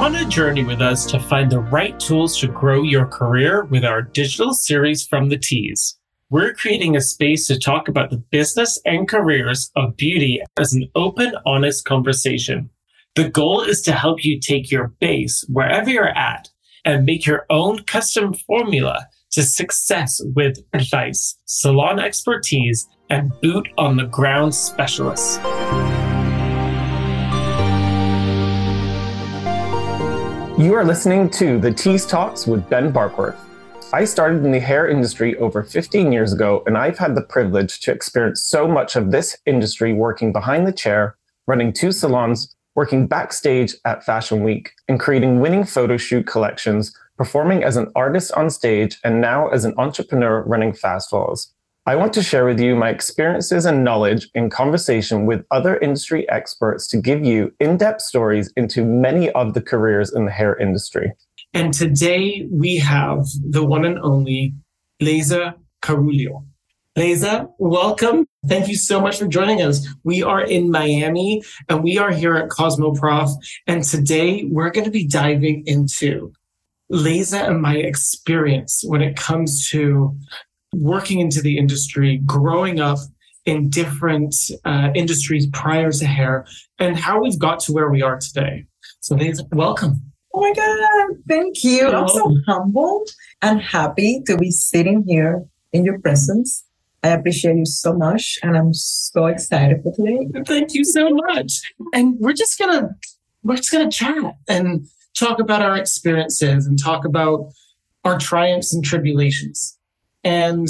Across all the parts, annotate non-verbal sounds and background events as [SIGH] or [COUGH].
On a journey with us to find the right tools to grow your career with our digital series from the Tease. We're creating a space to talk about the business and careers of beauty as an open, honest conversation. The goal is to help you take your base wherever you're at and make your own custom formula to success with advice, salon expertise, and boot on the ground specialists. You are listening to the Tease Talks with Ben Barkworth. I started in the hair industry over 15 years ago, and I've had the privilege to experience so much of this industry working behind the chair, running two salons, working backstage at Fashion Week, and creating winning photo shoot collections, performing as an artist on stage, and now as an entrepreneur running Fast Foils. I want to share with you my experiences and knowledge in conversation with other industry experts to give you in depth stories into many of the careers in the hair industry. And today we have the one and only Leysa Carrillo. Leysa, welcome. Thank you so much for joining us. We are in Miami and we are here at Cosmoprof. And today we're going to be diving into Leysa and my experience when it comes to working into the industry, growing up in different uh, industries prior to hair, and how we've got to where we are today. So, ladies, welcome. Oh my God, thank you. I'm so humbled and happy to be sitting here in your presence. I appreciate you so much, and I'm so excited for today. Thank you so much. And we're just gonna we're just gonna chat and talk about our experiences and talk about our triumphs and tribulations. And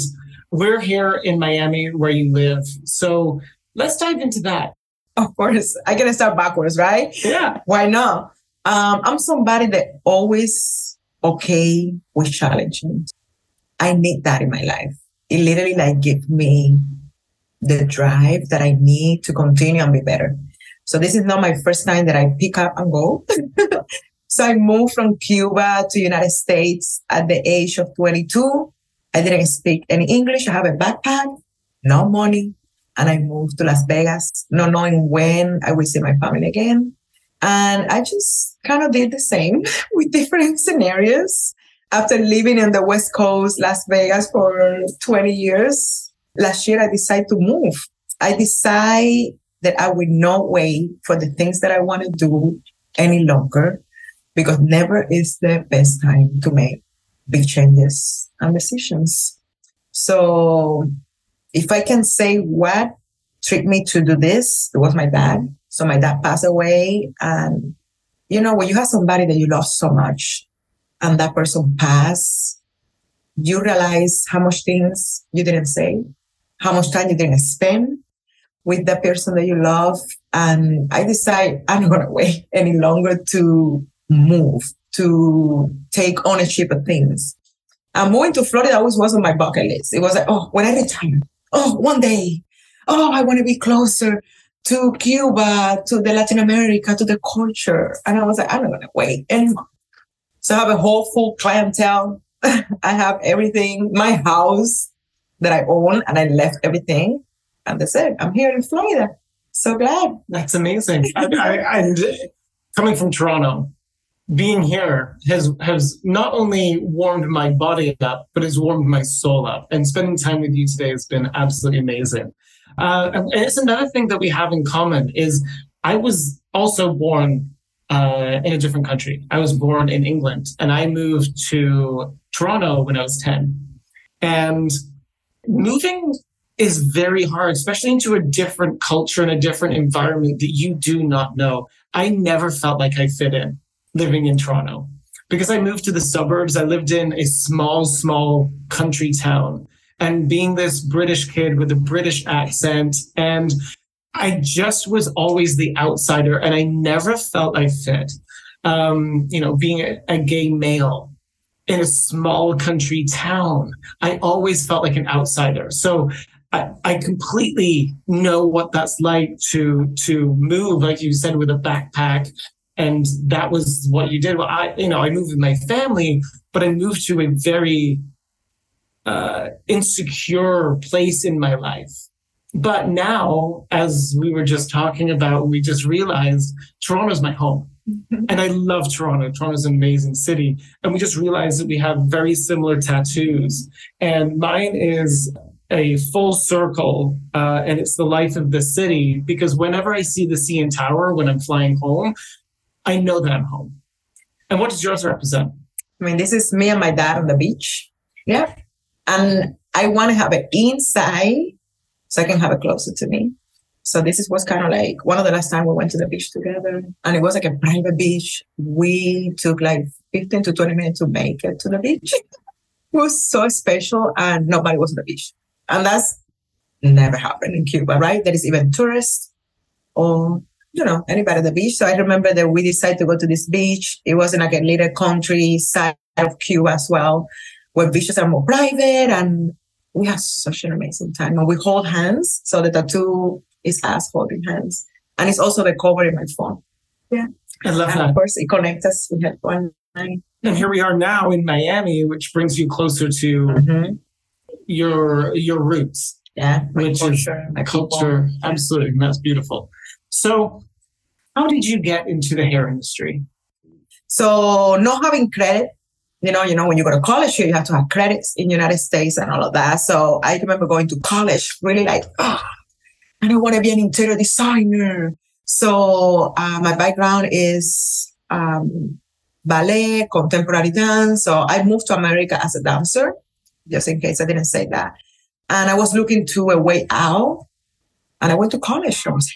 we're here in Miami where you live. So let's dive into that. Of course. I gotta start backwards, right? Yeah. Why not? Um, I'm somebody that always okay with challenges. I need that in my life. It literally like gives me the drive that I need to continue and be better. So this is not my first time that I pick up and go. [LAUGHS] so I moved from Cuba to United States at the age of 22 I didn't speak any English. I have a backpack, no money. And I moved to Las Vegas, not knowing when I will see my family again. And I just kind of did the same [LAUGHS] with different scenarios. After living in the West Coast, Las Vegas for 20 years, last year I decided to move. I decided that I will not wait for the things that I want to do any longer because never is the best time to make big changes and decisions. So if I can say what tricked me to do this, it was my dad. So my dad passed away. And, you know, when you have somebody that you love so much and that person passed, you realize how much things you didn't say, how much time you didn't spend with the person that you love. And I decided I'm not going to wait any longer to move to take ownership of things. And moving to Florida always was on my bucket list. It was like, oh, when I retire, oh, one day, oh, I want to be closer to Cuba, to the Latin America, to the culture. And I was like, I'm not going to wait anymore. So I have a whole full clientele. [LAUGHS] I have everything, my house that I own, and I left everything. And that's it. I'm here in Florida. So glad. That's amazing. I, I, and coming from Toronto, being here has has not only warmed my body up, but has warmed my soul up. And spending time with you today has been absolutely amazing. Uh, and it's another thing that we have in common is I was also born uh, in a different country. I was born in England, and I moved to Toronto when I was ten. And moving is very hard, especially into a different culture and a different environment that you do not know. I never felt like I fit in living in Toronto. Because I moved to the suburbs, I lived in a small, small country town and being this British kid with a British accent. And I just was always the outsider and I never felt I fit. Um, you know, being a, a gay male in a small country town, I always felt like an outsider. So I, I, completely know what that's like to to move, like you said, with a backpack and that was what you did. Well, I, you know, I moved with my family, but I moved to a very uh, insecure place in my life. But now, as we were just talking about, we just realized Toronto's my home. And I love Toronto. Toronto's an amazing city. And we just realized that we have very similar tattoos. And mine is a full circle, uh, and it's the life of the city. Because whenever I see the CN Tower when I'm flying home, I know that I'm home. And what does yours represent? I mean, this is me and my dad on the beach. Yeah. And I want to have it inside so I can have it closer to me. So this is what's kind of like one of the last time we went to the beach together and it was like a private beach. We took like 15 to 20 minutes to make it to the beach. [LAUGHS] it was so special and nobody was on the beach. And that's never happened in Cuba, right? There is even tourists or, you know, anybody at the beach. So I remember that we decided to go to this beach. It was in like a little country side of Cuba as well, where beaches are more private and we had such an amazing time. And we hold hands. So the tattoo is us holding hands. And it's also the cover in my phone. Yeah. I love and that. of course, it connects us. We had one night. And here we are now in Miami, which brings you closer to Mhm. your your roots, Yeah. my which is culture, my culture. people. Absolutely, and that's beautiful. So, how did you get into the hair industry? So not having credit, you know, you know, when you go to college you have to have credits in the United States and all of that. So I remember going to college really like, oh, I don't want to be an interior designer. So uh, my background is um, ballet, contemporary dance. So I moved to America as a dancer, just in case I didn't say that. And I was looking to a way out. And I went to college. I was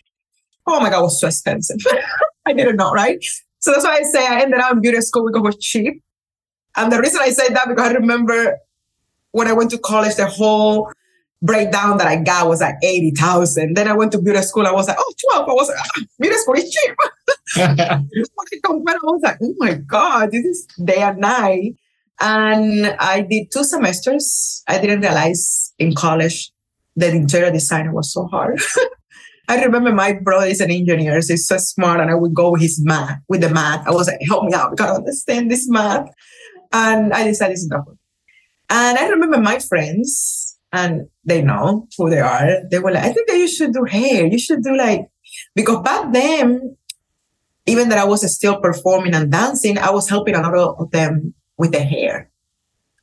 oh my God, it was so expensive. [LAUGHS] I didn't know, right? So that's why I say I ended up in beauty school because it was cheap. And the reason I say that because I remember when I went to college, the whole breakdown that I got was like 80,000. Then I went to beauty school. I was like, oh, 12. I was like, ah, beauty school is cheap. [LAUGHS] I was like, oh my God, this is day and night. And I did two semesters. I didn't realize in college that interior design was so hard. [LAUGHS] I remember my brother is an engineer, so he's so smart, and I would go with his math, with the math. I was like, help me out, I gotta understand this math. And I decided it's not me. And I remember my friends, and they know who they are. They were like, I think that you should do hair. You should do like, because back then, even that I was still performing and dancing, I was helping a lot of them with the hair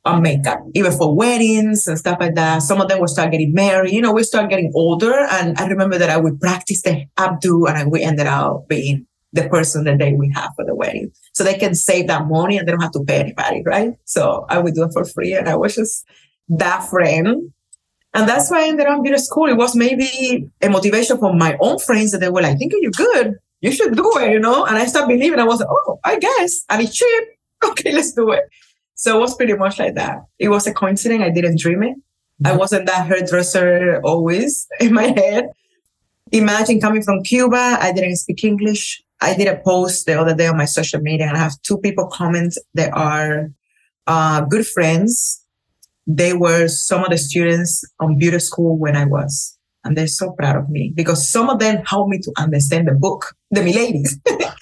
on makeup, even for weddings and stuff like that. Some of them would start getting married. You know, we start getting older. And I remember that I would practice the updo and I, we ended up being the person that they would have for the wedding. So they can save that money and they don't have to pay anybody, right? So I would do it for free. And I was just that friend. And that's why I ended up in school. It was maybe a motivation for my own friends that they were like, thinking you're good. You should do it, you know? And I started believing. I was like, oh, I guess. And it's cheap. [LAUGHS] Okay, let's do it. So it was pretty much like that. It was a coincidence. I didn't dream it. I wasn't that hairdresser always [LAUGHS] in my head. Imagine coming from Cuba. I didn't speak English. I did a post the other day on my social media and I have two people comment that are uh, good friends. They were some of the students on beauty school when I was. And they're so proud of me because some of them helped me to understand the book, the Miladies. [LAUGHS]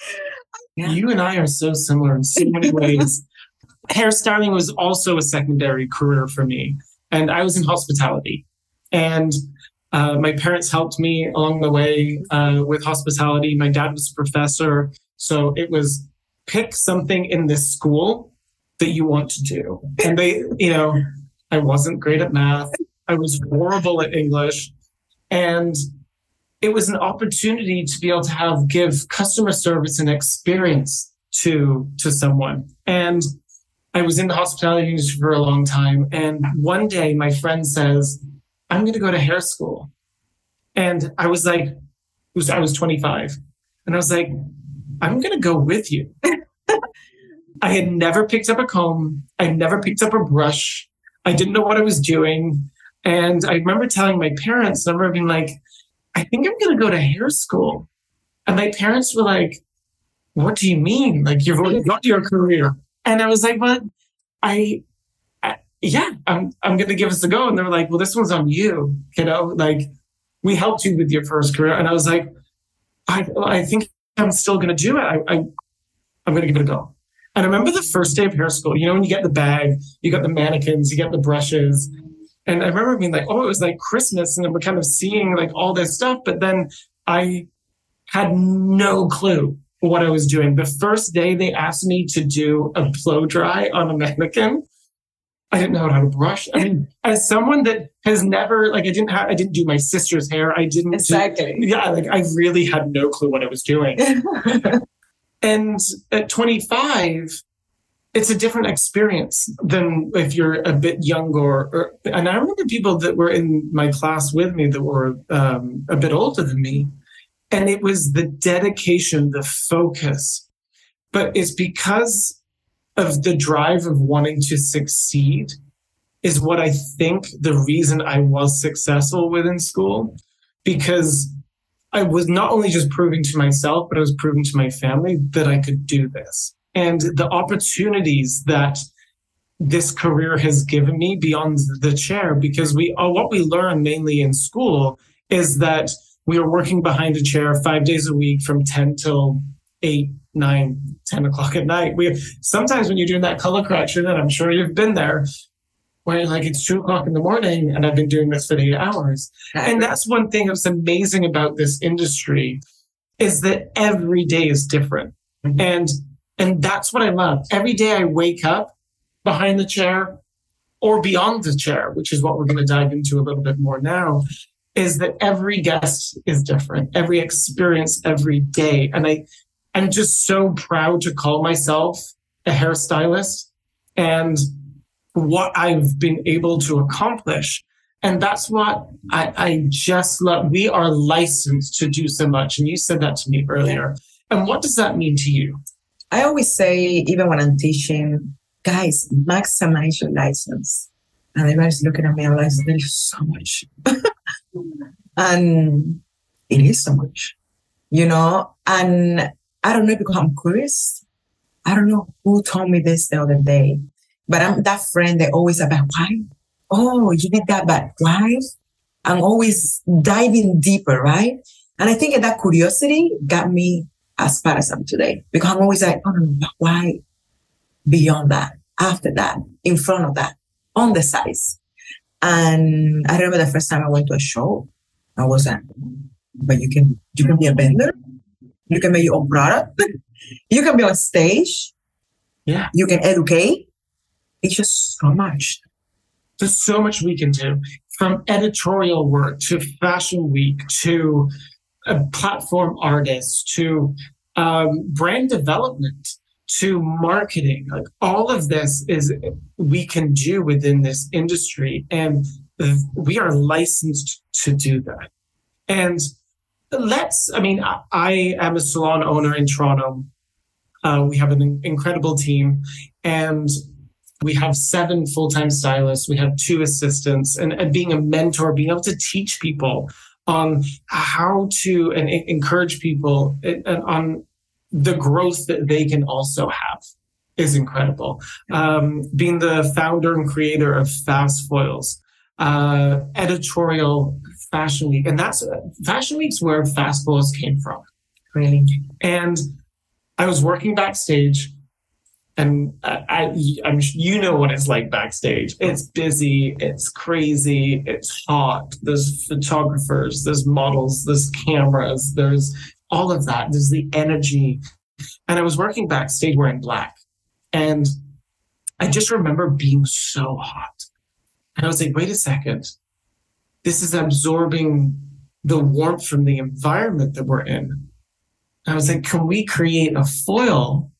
Yeah. You and I are so similar in so many ways. Hairstyling was also a secondary career for me, and I was in hospitality. And uh, my parents helped me along the way uh, with hospitality. My dad was a professor, so it was pick something in this school that you want to do. And they, you know, I wasn't great at math. I was horrible at English, and it was an opportunity to be able to have give customer service and experience to to someone. And I was in the hospitality industry for a long time. And one day my friend says, I'm going to go to hair school. And I was like, was, I was 25. And I was like, I'm going to go with you. [LAUGHS] I had never picked up a comb. I never picked up a brush. I didn't know what I was doing. And I remember telling my parents, I remember being like, I think I'm going to go to hair school. And my parents were like, what do you mean? Like you've already got your career. And I was like, well, I, I yeah, I'm, I'm going to give us a go. And they were like, well, this one's on you. You know, like we helped you with your first career. And I was like, I, I think I'm still going to do it. I, I, I'm going to give it a go. And I remember the first day of hair school, you know, when you get the bag, you got the mannequins, you get the brushes. And I remember being like, oh, it was like Christmas. And then we're kind of seeing like all this stuff. But then I had no clue what I was doing. The first day they asked me to do a blow dry on a mannequin, I didn't know how to brush. I mean, [LAUGHS] as someone that has never like I didn't have I didn't do my sister's hair. I didn't exactly. Do, yeah, like I really had no clue what I was doing. [LAUGHS] and at 25, it's a different experience than if you're a bit younger. Or, and I remember people that were in my class with me that were um, a bit older than me, and it was the dedication, the focus. But it's because of the drive of wanting to succeed is what I think the reason I was successful within school, because I was not only just proving to myself, but I was proving to my family that I could do this. And the opportunities that this career has given me beyond the chair, because we uh, what we learn mainly in school is that we are working behind a chair five days a week from 10 till 8 9 10 o'clock at night. We sometimes when you're doing that color correction and i'm sure you've been there where like it's two o'clock in the morning and i've been doing this for eight hours. And that's one thing that's amazing about this industry is that every day is different. Mm-hmm. and and that's what i love. Every day i wake up behind the chair or beyond the chair which is what we're going to dive into a little bit more now is that every guest is different every experience every day and i I'm just so proud to call myself a hairstylist and what I've been able to accomplish. And that's what I, I just love. We are licensed to do so much. And you said that to me earlier. And what does that mean to you? I always say, even when I'm teaching, guys, maximize your license. And everybody's looking at me and like, there's so much. [LAUGHS] and it is so much, you know? And I don't know because I'm curious. I don't know who told me this the other day, but I'm that friend that always about why? Oh, you did that, but why? I'm always diving deeper, right? And I think that curiosity got me as far as I'm today because I'm always like, oh, no, why beyond that, after that, in front of that, on the size. And I remember the first time I went to a show, I was like, but you can, you can be a vendor. You can make your own product. [LAUGHS] you can be on stage. Yeah. You can educate. It's just so much. There's so much we can do from editorial work to fashion week to a platform artist to um, brand development to marketing like all of this is we can do within this industry and we are licensed to do that and let's, I mean, I, I am a salon owner in Toronto. Uh, we have an incredible team and we have seven full-time stylists. We have two assistants and, and being a mentor, being able to teach people on how to and encourage people on the growth that they can also have is incredible. Um, being the founder and creator of Fast Foils, uh, editorial Fashion Week, and that's Fashion Week's where Fast Foils came from. Really, and I was working backstage, and I, I, I'm you know what it's like backstage. It's busy, it's crazy, it's hot. There's photographers, there's models, there's cameras, there's all of that. There's the energy, and I was working backstage wearing black, and I just remember being so hot. And I was like, wait a second this is absorbing the warmth from the environment that we're in. I was like, can we create a foil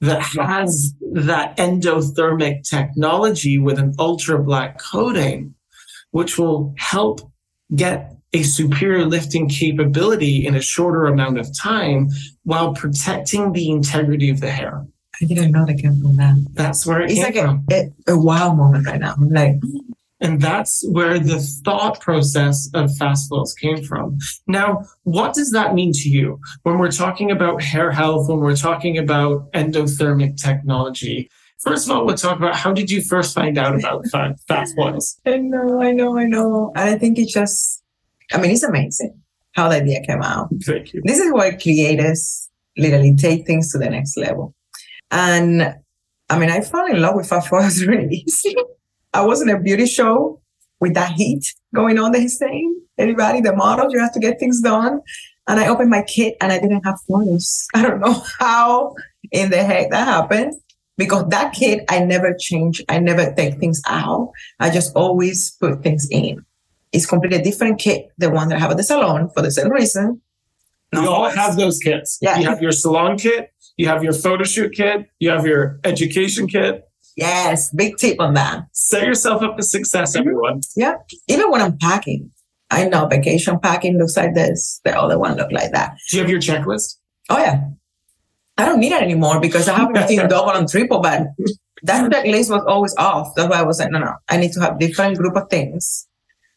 that has that endothermic technology with an ultra black coating, which will help get a superior lifting capability in a shorter amount of time while protecting the integrity of the hair. I didn't know that came from that. That's where it it's came like from. A, a, a wow moment right now. Like, and that's where the thought process of fast foils came from. Now, what does that mean to you when we're talking about hair health, when we're talking about endothermic technology? First of all, we'll talk about how did you first find out about fast foils? [LAUGHS] I know, I know, I know. And I think it just, I mean, it's amazing how the idea came out. Thank you. This is where creators literally take things to the next level. And I mean, I fell in love with fast foils [LAUGHS] really easy. I was in a beauty show with that heat going on that he's saying. Everybody, the models, you have to get things done. And I opened my kit and I didn't have photos. [LAUGHS] I don't know how in the heck that happened because that kit, I never change. I never take things out. I just always put things in. It's completely different kit, the one that I have at the salon for the same reason. You all have those kits. Yeah. You have your salon kit, you have your photo shoot kit, you have your education kit. Yes, big tip on that. Set yourself up for success, mm-hmm. everyone. Yeah. Even when I'm packing, I know vacation packing looks like this. The other one look like that. Do you have your checklist? Oh yeah. I don't need it anymore because I have everything [LAUGHS] double and triple, but that checklist was always off. That's why I was like, no, no, I need to have different group of things.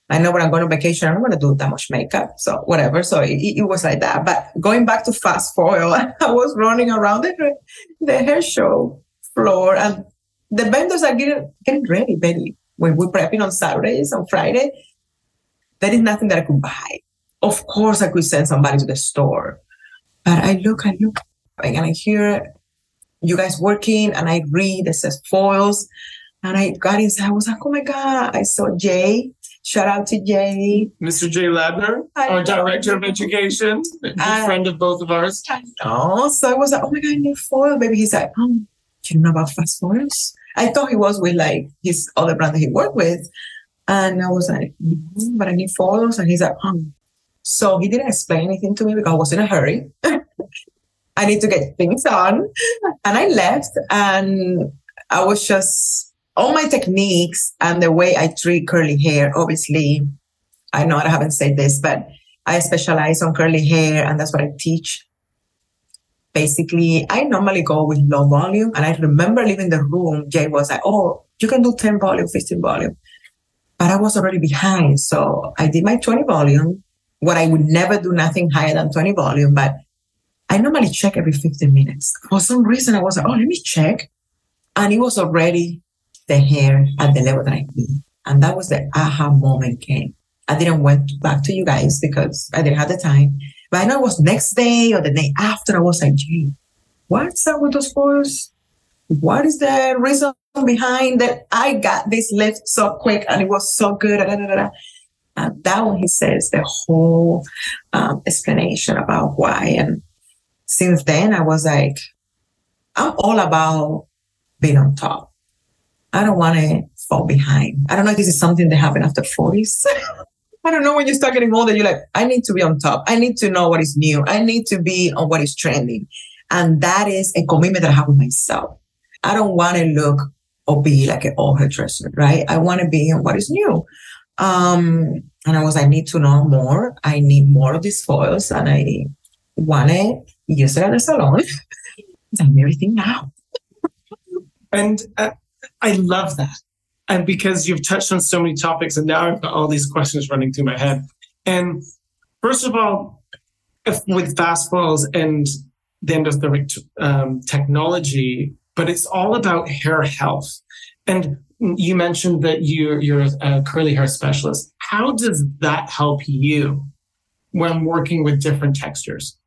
I know when I'm going on vacation, I'm not going to do that much makeup. So whatever. So it, it was like that. But going back to fast foil, [LAUGHS] I was running around the, the hair show floor and the vendors are getting, getting ready, Betty. When we're prepping on Saturdays, on Friday, there is nothing that I could buy. Of course, I could send somebody to the store. But I look, I look, and I hear you guys working, and I read, it says foils. And I got inside, I was like, oh my God, I saw Jay. Shout out to Jay. Mr. Jay Ladner, I our director of education, a good I- friend of both of ours. Oh, so I was like, oh my God, I need foil, Maybe He's like, oh, do you know about fast foils? I thought he was with like his other brand that he worked with. And I was like, "Mhm, but I need foils. And he's like, oh. So he didn't explain anything to me because I was in a hurry. [LAUGHS] I need to get things done. And I left and I was just all my techniques and the way I treat curly hair. Obviously, I know I haven't said this, but I specialize on curly hair and that's what I teach. Basically, I normally go with low volume. And I remember leaving the room, Jay was like, oh, you can do 10 volume, 15 volume. But I was already behind. So I did my 20 volume. What I would never do nothing higher than 20 volume, but I normally check every 15 minutes. For some reason, I was like, oh, let me check. And it was already the hair at the level that I need. And that was the aha moment came. I didn't went back to you guys because I didn't have the time. But I know it was next day or the day after. I was like, gee, what's up with those photos? What is the reason behind that I got this lift so quick and it was so good? Da, da, da. And that one he says the whole um, explanation about why. And since then, I was like, I'm all about being on top. I don't want to fall behind. I don't know if this is something that happened after 40s. [LAUGHS] I don't know when you start getting older, you're like, I need to be on top. I need to know what is new. I need to be on what is trending. And that is a commitment that I have with myself. I don't want to look or be like an old hairdresser, right? I want to be on what is new. Um, and I was, like, I need to know more. I need more of these foils and I want to use it at the salon. I'm everything now. And uh, I love that. And because you've touched on so many topics, and now I've got all these questions running through my head. And first of all, with fast foils and the endothermic um, technology, but it's all about hair health. And you mentioned that you're, you're a curly hair specialist. How does that help you when working with different textures?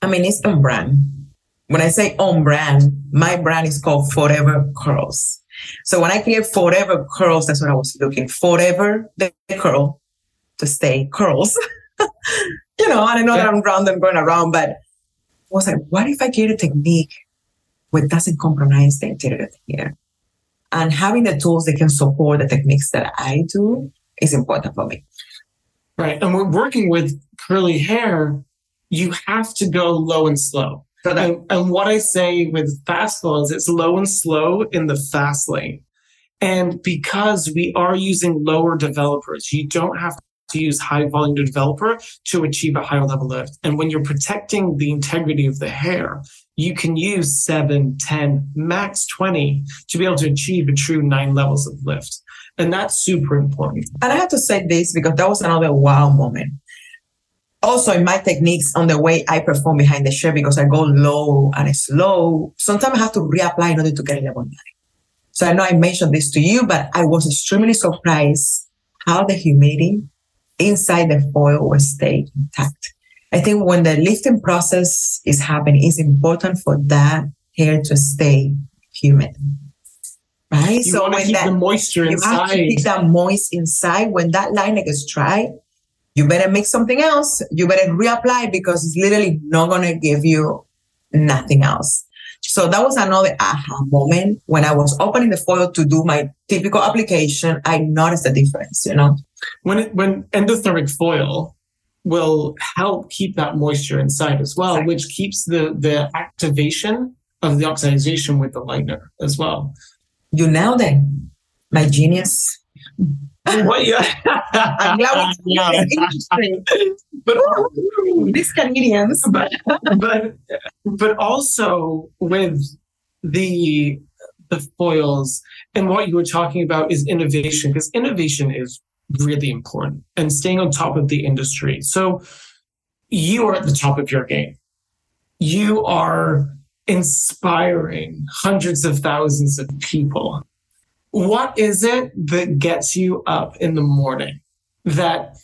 I mean, it's on brand. When I say on brand, my brand is called Forever Curls. So when I create Forever Curls, that's what I was looking. Forever the curl to stay curls. [LAUGHS] you know, and I know that I'm round and going around, but I was like, what if I create a technique which doesn't compromise the interior the hair? And having the tools that can support the techniques that I do is important for me. Right. And we're working with curly hair. You have to go low and slow. And, and what I say with fast it's low and slow in the fast lane. And because we are using lower developers, you don't have to use high volume developer to achieve a higher level lift. And when you're protecting the integrity of the hair, you can use seven, 10, max 20 to be able to achieve a true nine levels of lift. And that's super important. And I have to say this because that was another wow moment. Also, in my techniques on the way I perform behind the chair, because I go low and slow, sometimes I have to reapply in order to get a level nine. So I know I mentioned this to you, but I was extremely surprised how the humidity inside the foil will stay intact. I think when the lifting process is happening, it's important for that hair to stay humid. right? You so when keep that, the moisture you inside. have to keep that moist inside. When that liner gets dry, you better make something else. You better reapply because it's literally not gonna give you nothing else. So that was another aha moment when I was opening the foil to do my typical application. I noticed the difference, you know. When it, when endothermic foil will help keep that moisture inside as well, exactly. which keeps the the activation of the oxidization with the liner as well. You nailed it, my genius. Well, yeah. I'm glad we yeah. interesting. But these Canadians. But but but also with the the foils and what you were talking about is innovation because innovation is really important and staying on top of the industry. So you are at the top of your game. You are inspiring hundreds of thousands of people what is it that gets you up in the morning that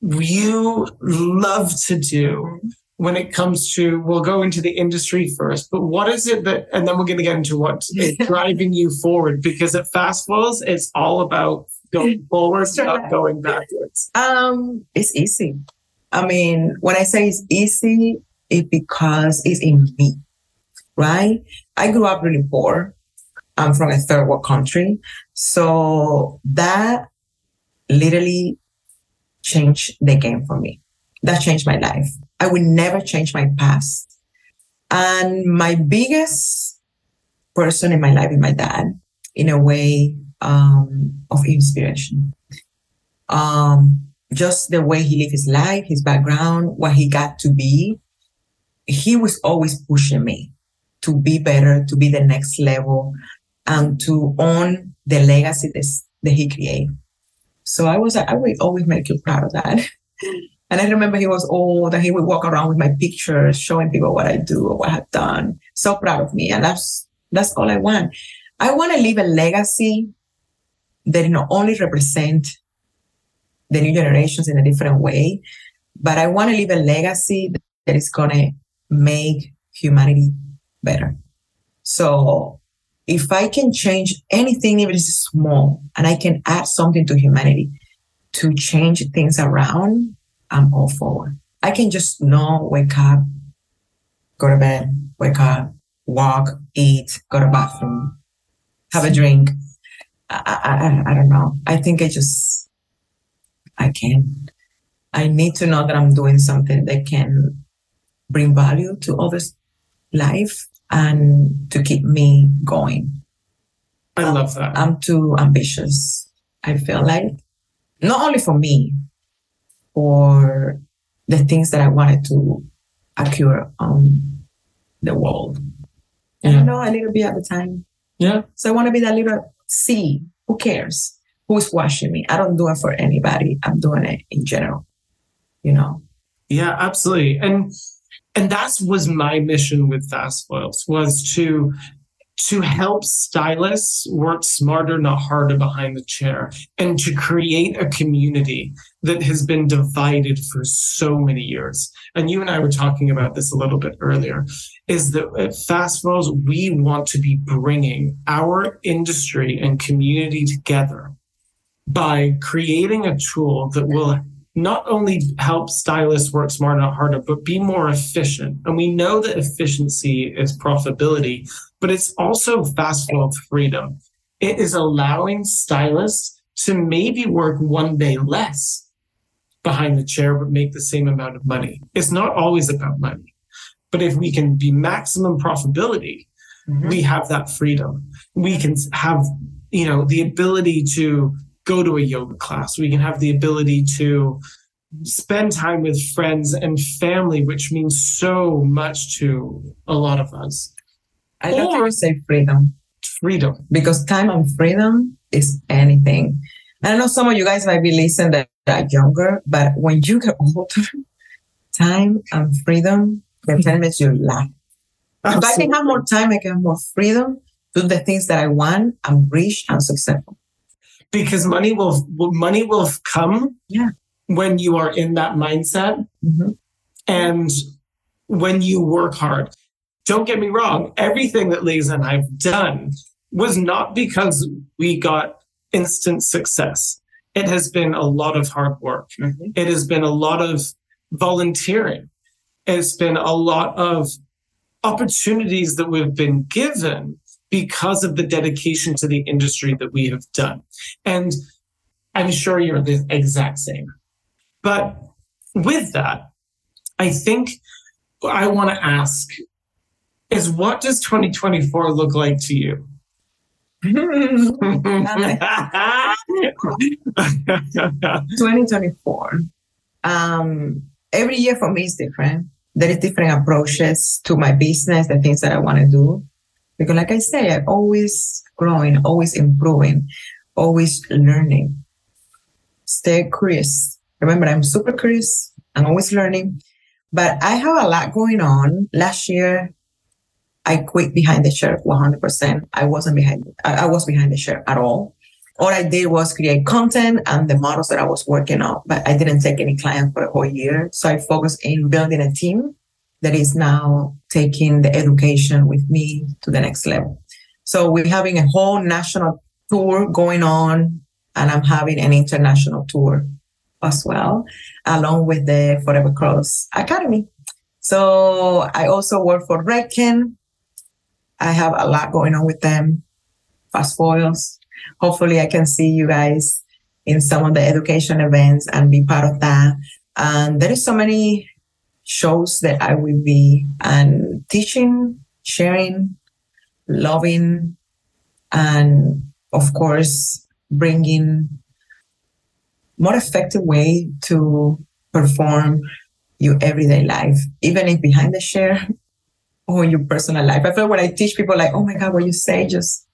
you love to do when it comes to we'll go into the industry first but what is it that and then we're going to get into what's [LAUGHS] driving you forward because at fast foils it's all about going [LAUGHS] forward not going backwards. Um it's easy. I mean when i say it's easy it because it's in me right? I grew up really poor I'm from a third world country. So that literally changed the game for me. That changed my life. I would never change my past. And my biggest person in my life is my dad, in a way um, of inspiration. Um, just the way he lived his life, his background, what he got to be. He was always pushing me to be better, to be the next level, and to own the legacy that he created. So I was like, I will always make you proud of that. [LAUGHS] And I remember he was old and he would walk around with my pictures, showing people what I do or what I've done. So proud of me. And that's, that's all I want. I want to leave a legacy that not only represent the new generations in a different way, but I want to leave a legacy that is going to make humanity better. So if I can change anything, even if it's small, and I can add something to humanity to change things around, I'm all for it. I can just know, wake up, go to bed, wake up, walk, eat, go to bathroom, have a drink. I, I, I don't know. I think I just, I can. I need to know that I'm doing something that can bring value to others' life and to keep me going. I um, love that. I'm too ambitious. I feel like not only for me, for the things that I wanted to occur on the world. Yeah. I know a little bit at the time. Yeah. So I want to be that little sea. Who cares? Who's watching me? I don't do it for anybody. I'm doing it in general. You know? Yeah, absolutely. And and that was my mission with fast foils was to to help stylists work smarter not harder behind the chair and to create a community that has been divided for so many years. And you and i were talking about this a little bit earlier is that at fast foils we want to be bringing our industry and community together by creating a tool that will not only help stylists work smarter, not harder, but be more efficient. And we know that efficiency is profitability, but it's also fast foil freedom. It is allowing stylists to maybe work one day less behind the chair, but make the same amount of money. It's not always about money. But if we can be maximum profitability, mm-hmm. we have that freedom. We can have, you know, the ability to go to a yoga class. We can have the ability to spend time with friends and family, which means so much to a lot of us. I love or, to say freedom. Freedom. Because time and freedom is anything. I know some of you guys might be listening that are younger, but when you get [LAUGHS] older, time and freedom, is your life. If I can have more time, I can have more freedom, do the things that I want, I'm rich and successful because money will money will come yeah. when you are in that mindset mm-hmm. and when you work hard. Don't get me wrong, everything that Liz and I've done was not because we got instant success. It has been a lot of hard work. Mhm. It has been a lot of volunteering. It's been a lot of opportunities that we've been given because of the dedication to the industry that we have done. And I'm sure you're the exact same. But with that, I think I want to ask is what does 2024 look like to you? 2024. Um, every year for me is different. There is different approaches to my business, the things that I want to do. Because like I say, I'm always growing, always improving, always learning. Stay curious. Remember, I'm super curious. I'm always learning. But I have a lot going on. Last year, I quit behind the chair 100%. I wasn't behind, I, was behind the chair at all all I did was create content and the models that I was working on, but I didn't take any clients for a whole year. So I focused in building a team that is now taking the education with me to the next level. So we're having a whole national tour going on and I'm having an international tour as well, along with the Forever Curls Academy. So I also work for Redken. I have a lot going on with them. Fast Foils, hopefully I can see you guys in some of the education events and be part of that. And there is so many shows that I will be and teaching, sharing, loving, and of course, bringing more effective way to perform your everyday life, even if behind the share [LAUGHS] or your personal life. I feel when I teach people like, oh my God, what you say just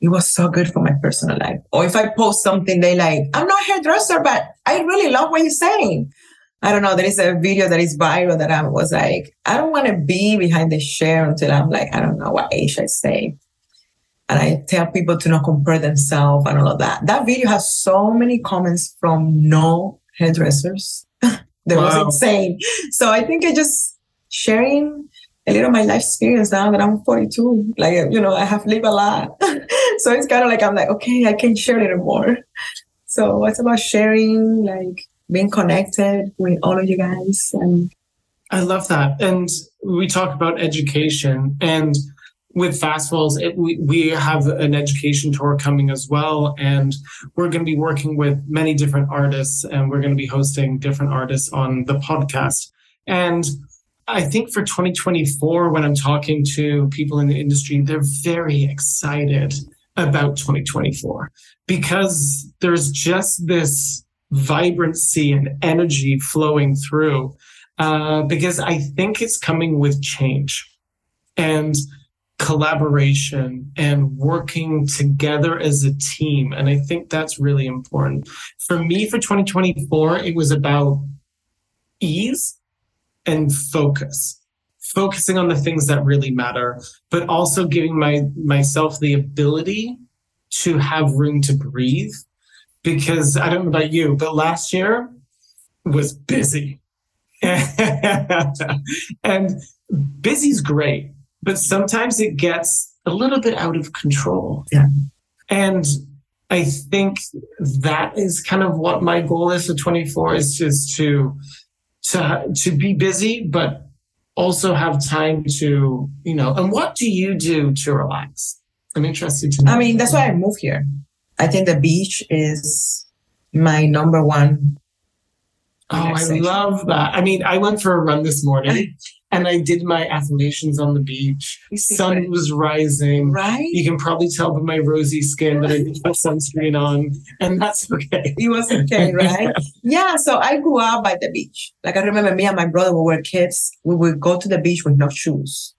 it was so good for my personal life. Or if I post something, they like, I'm not a hairdresser, but I really love what you're saying. I don't know. There is a video that is viral that I was like, I don't want to be behind the share until I'm like, I don't know what age I say. And I tell people to not compare themselves and all of that. That video has so many comments from no hairdressers. [LAUGHS] that was insane. So I think I just sharing a little of my life experience now that I'm 42. Like, you know, I have lived a lot. [LAUGHS] so it's kind of like, I'm like, okay, I can share a little more. So it's about sharing, like being connected with all of you guys. And I love that. And we talk about education and with Fast Foils, it, we, we have an education tour coming as well. And we're going to be working with many different artists and we're going to be hosting different artists on the podcast. And I think for 2024, when I'm talking to people in the industry, they're very excited about 2024 because there's just this vibrancy and energy flowing through uh, because I think it's coming with change and collaboration and working together as a team. And I think that's really important. For me, for 2024, it was about ease and focus. Focusing on the things that really matter, but also giving my myself the ability to have room to breathe. Because I don't know about you, but last year was busy. [LAUGHS] and busy's great, but sometimes it gets a little bit out of control. Yeah. And I think that is kind of what my goal is for 24 is just to to to be busy, but also have time to, you know, and what do you do to relax? I'm interested to know. I mean, that's why I moved here. I think the beach is my number one. Oh, I love that. I mean, I went for a run this morning [LAUGHS] and I did my affirmations on the beach. Sun was rising. Right? You can probably tell by my rosy skin that I didn't put sunscreen on, and that's okay. It was okay, [LAUGHS] right? yeah. So I grew up by the beach. Like I remember me and my brother, when we were kids. We would go to the beach with no shoes.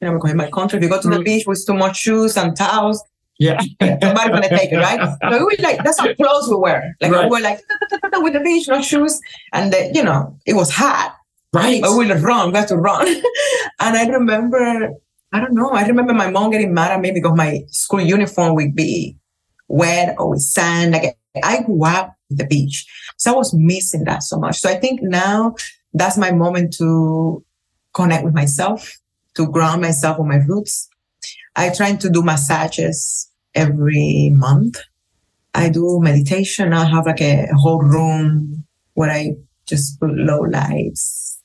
You know, because in my country, we go to the Mm. beach with too much shoes and towels. Yeah. [LAUGHS] Somebody's gonna take it, right? [LAUGHS] So we were like, that's how clothes we wear. Like Right. we were like [LAUGHS] with the beach, no shoes, and the, you know, it was hot. Right. But we would run, we had to run. and I remember, I don't know, I remember my mom getting mad at me because my school uniform would be wet or with sand. Like I grew up with the beach. So I was missing that so much. So I think now that's my moment to connect with myself, to ground myself on my roots. I try to do massages every month. I do meditation. I have like a whole room where I just put low lights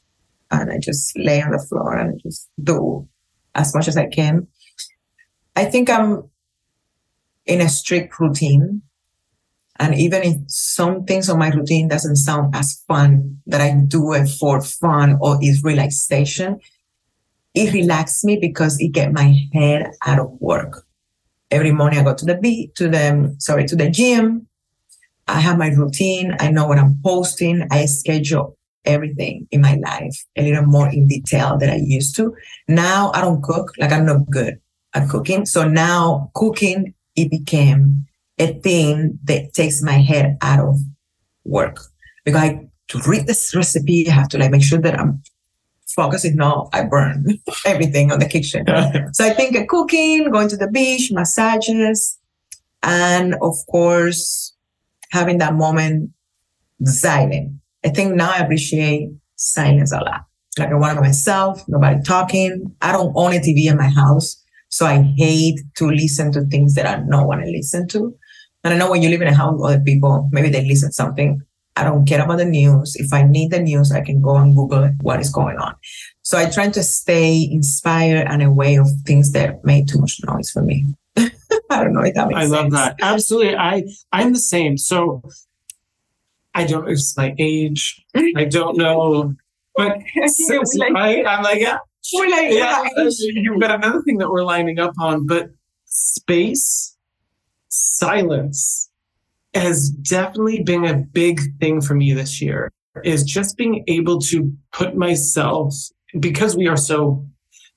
and I just lay on the floor and just do as much as I can. I think I'm in a strict routine. And even if some things on my routine doesn't sound as fun, that I do it for fun or is relaxation, it relaxes me because it get my head out of work. Every morning I go to the beat to the um, sorry to the gym. I have my routine. I know what I'm posting. I schedule everything in my life a little more in detail than I used to. Now I don't cook. Like I'm not good at cooking. So now cooking, it became a thing that takes my head out of work because I, to read this recipe, I have to like make sure that I'm focused. If not, I burn [LAUGHS] everything on the kitchen. so I think cooking, going to the beach, massages, and of course, having that moment silent. I think now I appreciate silence a lot. Like I want to myself, nobody talking. I don't own a TV in my house. So I hate to listen to things that I don't want to listen to. And I know when you live in a house with other people, maybe they listen something. I don't care about the news. If I need the news, I can go and Google what is going on. So I try to stay inspired and away of things that make too much noise for me. [LAUGHS] I don't know if that makes sense. I sense. love that. Absolutely. I I'm the same. So I don't know if it's my age. [LAUGHS] I don't know. But [LAUGHS] we like- right? I'm like, yeah, We're like, yeah, yeah, uh, you've another thing that we're lining up on, but space, silence has definitely been a big thing for me this year. Is just being able to put myself because we are so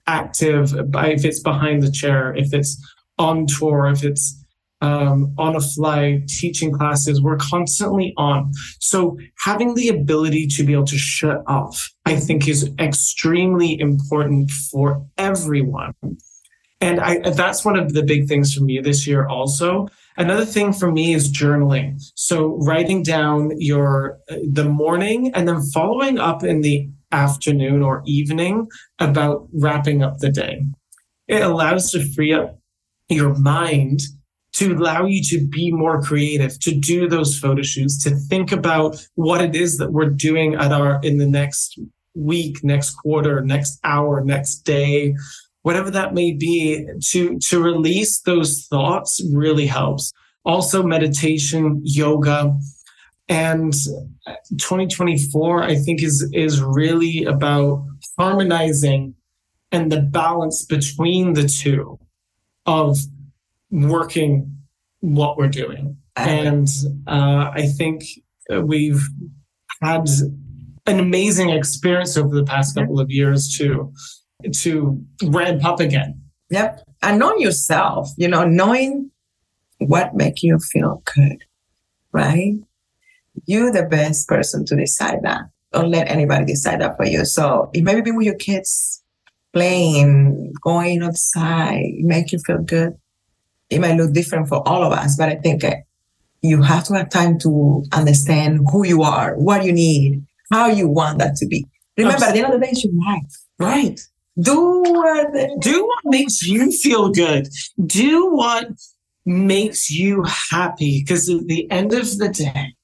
active. If it's behind the chair, if it's on tour, if it's um, on a flight, teaching classes, we're constantly on. So having the ability to be able to shut off, I think is extremely important for everyone. And I, that's one of the big things for me this year also. Another thing for me is journaling. So writing down your uh, the morning and then following up in the afternoon or evening about wrapping up the day. It allows to free up your mind to allow you to be more creative, to do those photo shoots, to think about what it is that we're doing at our in the next week, next quarter, next hour, next day, whatever that may be, to to release those thoughts really helps. Also meditation, yoga, and 2024 I think is is really about harmonizing and the balance between the two of working what we're doing. And uh, I think we've had an amazing experience over the past couple of years to to ramp up again. Yep. And know yourself, you know, knowing what make you feel good, right? You're the best person to decide that. Don't let anybody decide that for you. So it may be with your kids playing, going outside, make you feel good. It might look different for all of us, but I think uh, you have to have time to understand who you are, what you need, how you want that to be. Remember, at the end of the day, it's your life. Right. Do what Do what makes you feel good. Do what makes you happy. Because at the end of the day,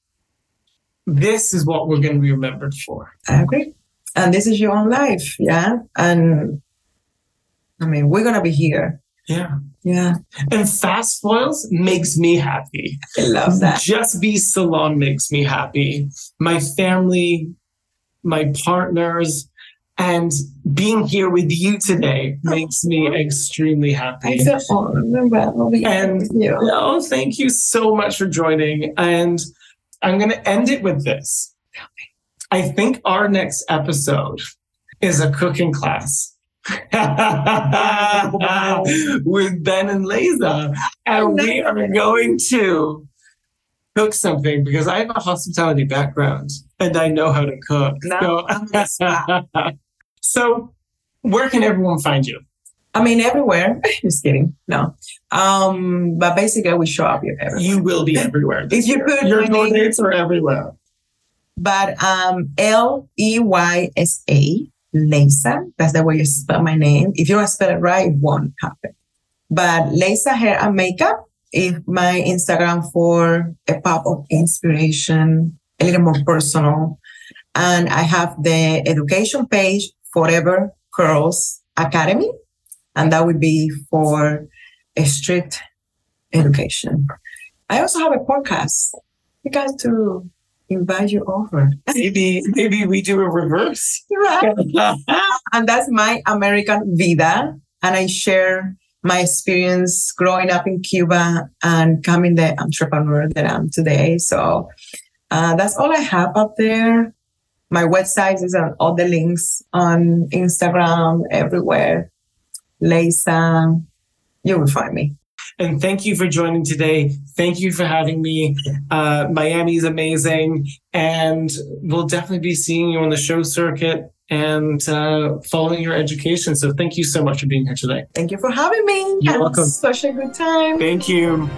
this is what we're going to be remembered for. I agree. And this is your own life. Yeah. And I mean, we're going to be here. Yeah. Yeah. And Fast Foils makes me happy. I love that. Just Be Salon makes me happy. My family, my partners, and being here with you today makes me extremely happy. I feel honored I'll And- you. Oh, thank you so much for joining. And I'm going to end it with this. I think our next episode is a cooking class. [LAUGHS] with Ben and Leysa. And we are going to cook something because I have a hospitality background and I know how to cook. Now So, [LAUGHS] so where can everyone find you? I mean, everywhere. [LAUGHS] Just kidding. No. Um, but basically, we show up everywhere. You will be everywhere. [LAUGHS] If you put Your door dates are everywhere. But um, L E Y S A, Leysa. That's the way you spell my name. If you don't spell it right, it won't happen. But Leysa Hair and Makeup is my Instagram for a pop of inspiration, a little more personal. And I have the education page, Forever Curls Academy. And that would be for a strict education. I also have a podcast. You guys to invite you over. Maybe maybe we do a reverse. Right. [LAUGHS] and that's my American Vida. And I share my experience growing up in Cuba and becoming the entrepreneur that I'm today. So uh, that's all I have up there. My website is on all the links on Instagram, everywhere. Leysa, you will find me. And thank you for joining today. Thank you for having me. Uh, Miami is amazing. And we'll definitely be seeing you on the show circuit and uh, following your education. So thank you so much for being here today. Thank you for having me. You're welcome. Such a good time. Thank you.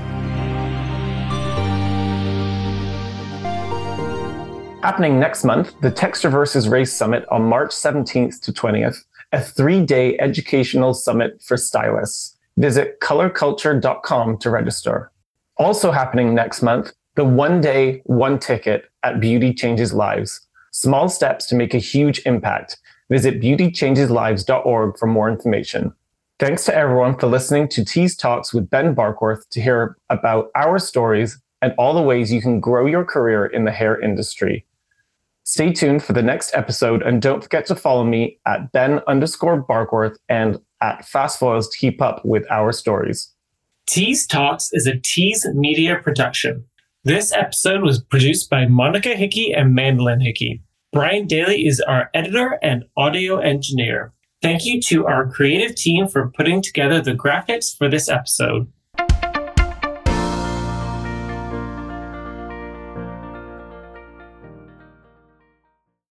Happening next month, the Textroverses Race Summit on March 17th to 20th, a three day educational summit for stylists. Visit colorculture.com to register. Also happening next month, the one day, one ticket at Beauty Changes Lives. Small steps to make a huge impact. Visit beautychangeslives.org for more information. Thanks to everyone for listening to Tease Talks with Ben Barkworth to hear about our stories and all the ways you can grow your career in the hair industry. Stay tuned for the next episode and don't forget to follow me at Ben underscore Barkworth and at Fast Foils to keep up with our stories. Tease Talks is a Tease Media production. This episode was produced by Monica Hickey and Mandolin Hickey. Brian Daly is our editor and audio engineer. Thank you to our creative team for putting together the graphics for this episode.